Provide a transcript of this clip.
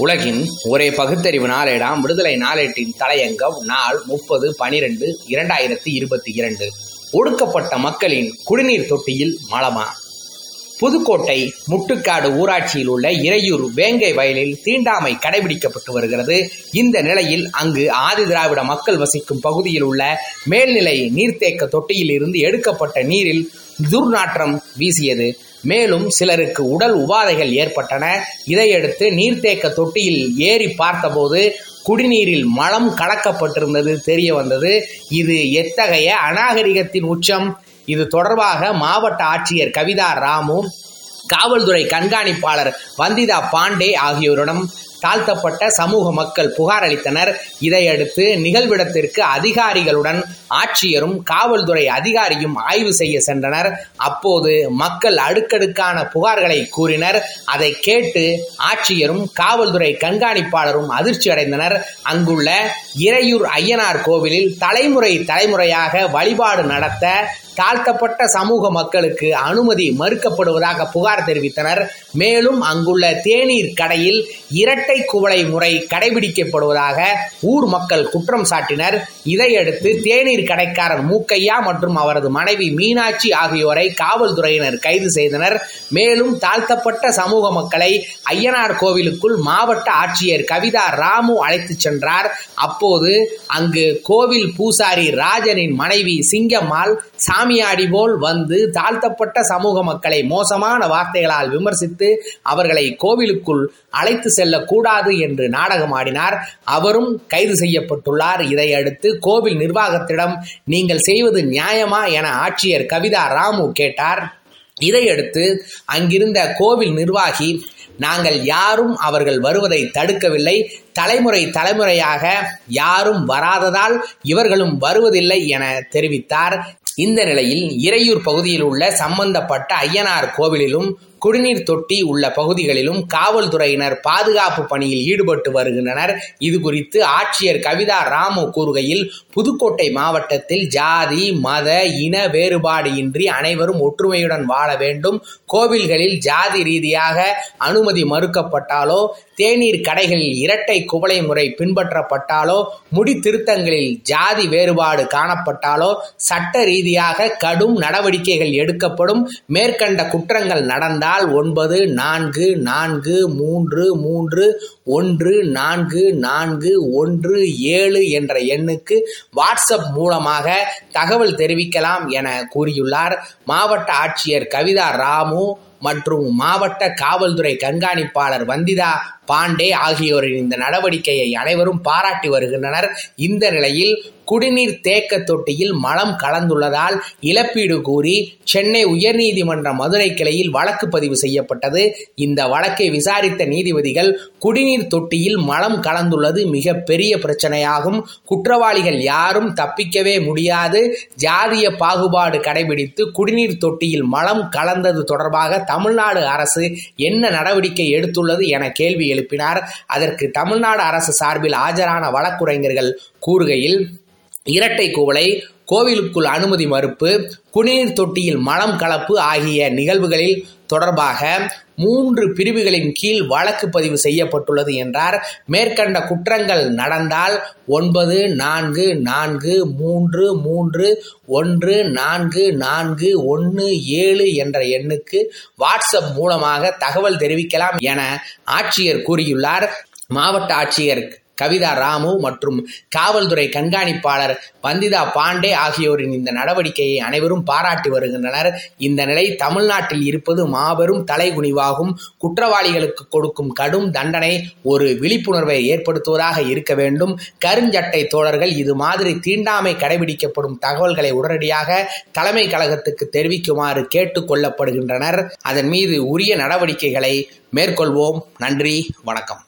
உலகின் ஒரே பகுத்தறிவு நாளேடாம் விடுதலை நாளேட்டின் தலையங்கம் நாள் முப்பது பனிரெண்டு இரண்டாயிரத்தி இருபத்தி இரண்டு. ஒடுக்கப்பட்ட மக்களின் குடிநீர் தொட்டியில் மலமா? புதுக்கோட்டை முட்டுக்காடு ஊராட்சியில் உள்ள இறையூர் வேங்கை வயலில் தீண்டாமை கடைபிடிக்கப்பட்டு வருகிறது. இந்த நிலையில் அங்கு ஆதி திராவிட மக்கள் வசிக்கும் பகுதியில் உள்ள மேல்நிலை நீர்த்தேக்க தொட்டியில் இருந்து எடுக்கப்பட்ட நீரில் துர்நாற்றம் வீசியது. மேலும் சிலருக்கு உடல் உபாதைகள் ஏற்பட்டன. இதையடுத்து நீர்த்தேக்க தொட்டியில் ஏறி பார்த்தபோது குடிநீரில் மலம் கலக்கப்பட்டிருந்தது தெரிய வந்தது இது எத்தகைய அநாகரிகத்தின் உச்சம்? இது தொடர்பாக மாவட்ட ஆட்சியர் கவிதா ராமு காவல்துறை கண்காணிப்பாளர் வந்திதா பாண்டே ஆகியோரிடம் தாழ்த்தப்பட்ட சமூக மக்கள் புகார் அளித்தனர். இதையடுத்து நிகழ்விடத்திற்கு அதிகாரிகளுடன் ஆட்சியரும் காவல்துறை அதிகாரியும் ஆய்வு செய்ய சென்றனர். அப்போது மக்கள் அடுக்கடுக்கான புகார்களை கூறினர். அதை கேட்டு ஆட்சியரும் காவல்துறை கண்காணிப்பாளரும் அதிர்ச்சி அடைந்தனர். அங்குள்ள இறையூர் ஐயனார் கோவிலில் தலைமுறை தலைமுறையாக வழிபாடு நடத்த தாழ்த்தப்பட்ட சமூக மக்களுக்கு அனுமதி மறுக்கப்படுவதாக புகார் தெரிவித்தனர். மேலும் அங்குள்ள தேநீர் கடையில் இரட்டை குவளை முறை கடைபிடிக்கப்படுவதாக ஊர் மக்கள் குற்றம் சாட்டினர். இதையடுத்து தேநீர் கடைக்காரர் மூக்கையா மற்றும் அவரது மனைவி மீனாட்சி ஆகியோரை காவல்துறையினர் கைது செய்தனர். மேலும் தாழ்த்தப்பட்ட சமூக மக்களை ஐயனார் கோவிலுக்குள் மாவட்ட ஆட்சியர் கவிதா ராமு அழைத்துச் சென்றார். அப்போது அங்கு கோவில் பூசாரி ராஜனின் மனைவி சிங்கம்மாள் சாமி சாமியாடி போல் வந்து தாழ்த்தப்பட்ட சமூக மக்களை மோசமான வார்த்தைகளால் விமர்சித்து அவர்களை கோவிலுக்குள் அழைத்து செல்லக்கூடாது என்று நாடகமாடினார். அவரும் கைது செய்யப்பட்டுள்ளார். இதையடுத்து கோவில் நிர்வாகத்திடம் நீங்கள் செய்வது நியாயமா? என ஆட்சியர் கவிதா ராமு கேட்டார். இதையடுத்து அங்கிருந்த கோவில் நிர்வாகி நாங்கள் யாரும் அவர்கள் வருவதை தடுக்கவில்லை. தலைமுறை தலைமுறையாக யாரும் வராததால் இவர்களும் வருவதில்லை என தெரிவித்தார். இந்த நிலையில் இறையூர் பகுதியில் உள்ள சம்பந்தப்பட்ட ஐயனார் கோவிலிலும் குடிநீர் தொட்டி உள்ள பகுதிகளிலும் காவல்துறையினர் பாதுகாப்பு பணியில் ஈடுபட்டு வருகின்றனர். இது குறித்து ஆட்சியர் கவிதா ராமு கூறுகையில் புதுக்கோட்டை மாவட்டத்தில் ஜாதி மத இன வேறுபாடு இன்றி அனைவரும் ஒற்றுமையுடன் வாழ வேண்டும். கோவில்களில் ஜாதி ரீதியாக அனுமதி மறுக்கப்பட்டாலோ தேநீர் கடைகளில் இரட்டை குவளை முறை பின்பற்றப்பட்டாலோ முடி திருத்தங்களில் ஜாதி வேறுபாடு காணப்பட்டாலோ சட்ட ரீதியாக கடும் நடவடிக்கைகள் எடுக்கப்படும். மேற்கண்ட குற்றங்கள் நடந்தால் ஒன்பது நான்கு நான்கு மூன்று மூன்று ஒன்று நான்கு நான்கு ஒன்று ஏழு என்ற எண்ணுக்கு வாட்ஸ்அப் மூலமாக தகவல் தெரிவிக்கலாம் என கூறியுள்ளார் மாவட்ட ஆட்சியர் கவிதா ராமு மற்றும் மாவட்ட காவல்துறை கண்காணிப்பாளர் வந்திதா பாண்டே ஆகியோரின் இந்த நடவடிக்கையை அனைவரும் பாராட்டி வருகின்றனர். இந்த நிலையில் குடிநீர் தேக்க தொட்டியில் மலம் கலந்துள்ளதால் இழப்பீடு கூறி சென்னை உயர்நீதிமன்ற மதுரை கிளையில் வழக்கு பதிவு செய்யப்பட்டது. இந்த வழக்கை விசாரித்த நீதிபதிகள் குடிநீர் தொட்டியில் மலம் கலந்துள்ளது மிக பெரிய பிரச்சனையாகும். குற்றவாளிகள் யாரும் தப்பிக்கவே முடியாது. ஜாதிய பாகுபாடு கடைபிடித்து குடிநீர் தொட்டியில் மலம் கலந்தது தொடர்பாக தமிழ்நாடு அரசு என்ன நடவடிக்கை எடுத்துள்ளது என கேள்வி எழுப்பினார். அதற்கு தமிழ்நாடு அரசு சார்பில் ஆஜரான வழக்குரைஞர்கள் கூறுகையில் இரட்டை குவளை கோவிலுக்குள் அனுமதி மறுப்பு குடிநீர் தொட்டியில் மலம் கலப்பு ஆகிய நிகழ்வுகளில் தொடர்பாக மூன்று பிரிவுகளின் கீழ் வழக்கு பதிவு செய்யப்பட்டுள்ளது என்றார். மேற்கண்ட குற்றங்கள் நடந்தால் ஒன்பது நான்கு நான்கு மூன்று மூன்று ஒன்று நான்கு நான்கு ஒன்று ஏழு என்ற எண்ணுக்கு வாட்ஸ்அப் மூலமாக தகவல் தெரிவிக்கலாம் என ஆட்சியர் கூறியுள்ளார். மாவட்ட ஆட்சியர் கவிதா ராமு மற்றும் காவல்துறை கண்காணிப்பாளர் வந்திதா பாண்டே ஆகியோரின் இந்த நடவடிக்கையை அனைவரும் பாராட்டி வருகின்றனர். இந்த நிலை தமிழ்நாட்டில் இருப்பது மாபெரும் தலைகுனிவாகும். குற்றவாளிகளுக்கு கொடுக்கும் கடும் தண்டனை ஒரு விழிப்புணர்வை ஏற்படுத்துவதாக இருக்க வேண்டும். கருஞ்சட்டை தோழர்கள் இது மாதிரி தீண்டாமை கடைபிடிக்கப்படும் தகவல்களை உடனடியாக தலைமை கழகத்துக்கு தெரிவிக்குமாறு கேட்டுக் கொள்ளப்படுகின்றனர். அதன் மீது உரிய நடவடிக்கைகளை மேற்கொள்வோம். நன்றி வணக்கம்.